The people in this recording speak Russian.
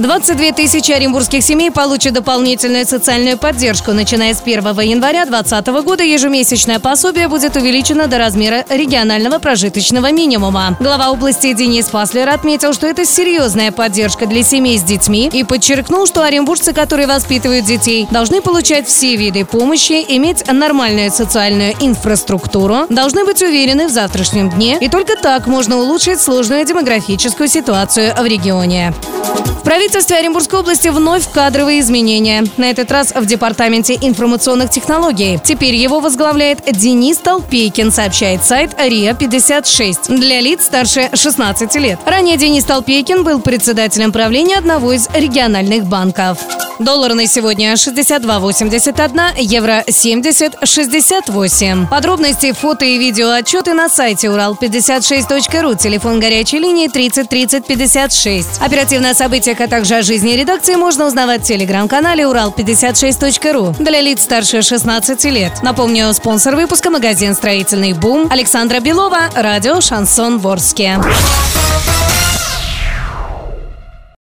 22 тысячи оренбургских семей получат дополнительную социальную поддержку. Начиная с 1 января 2020 года ежемесячное пособие будет увеличено до размера регионального прожиточного минимума. Глава области Денис Паслер отметил, что это серьезная поддержка для семей с детьми и подчеркнул, что оренбуржцы, которые воспитывают детей, должны получать все виды помощи, иметь нормальную социальную инфраструктуру, должны быть уверены в завтрашнем дне, и только так можно улучшить сложную демографическую ситуацию в регионе. В правительстве Оренбургской области вновь кадровые изменения. На этот раз в Департаменте информационных технологий. Теперь его возглавляет Денис Толпейкин, сообщает сайт РИА-56 для лиц старше 16 лет. Ранее Денис Толпейкин был председателем правления одного из региональных банков. Доллар на сегодня 62.81, евро 70.68. Подробности, фото и видео отчеты на сайте урал56.ру, телефон горячей линии 30 30 56. Оперативное событие а также о жизни редакции можно узнавать в телеграм-канале урал56.ру для лиц старше 16 лет. Напомню, спонсор выпуска – магазин «Строительный бум» Александра Белова, радио «Шансон Ворске».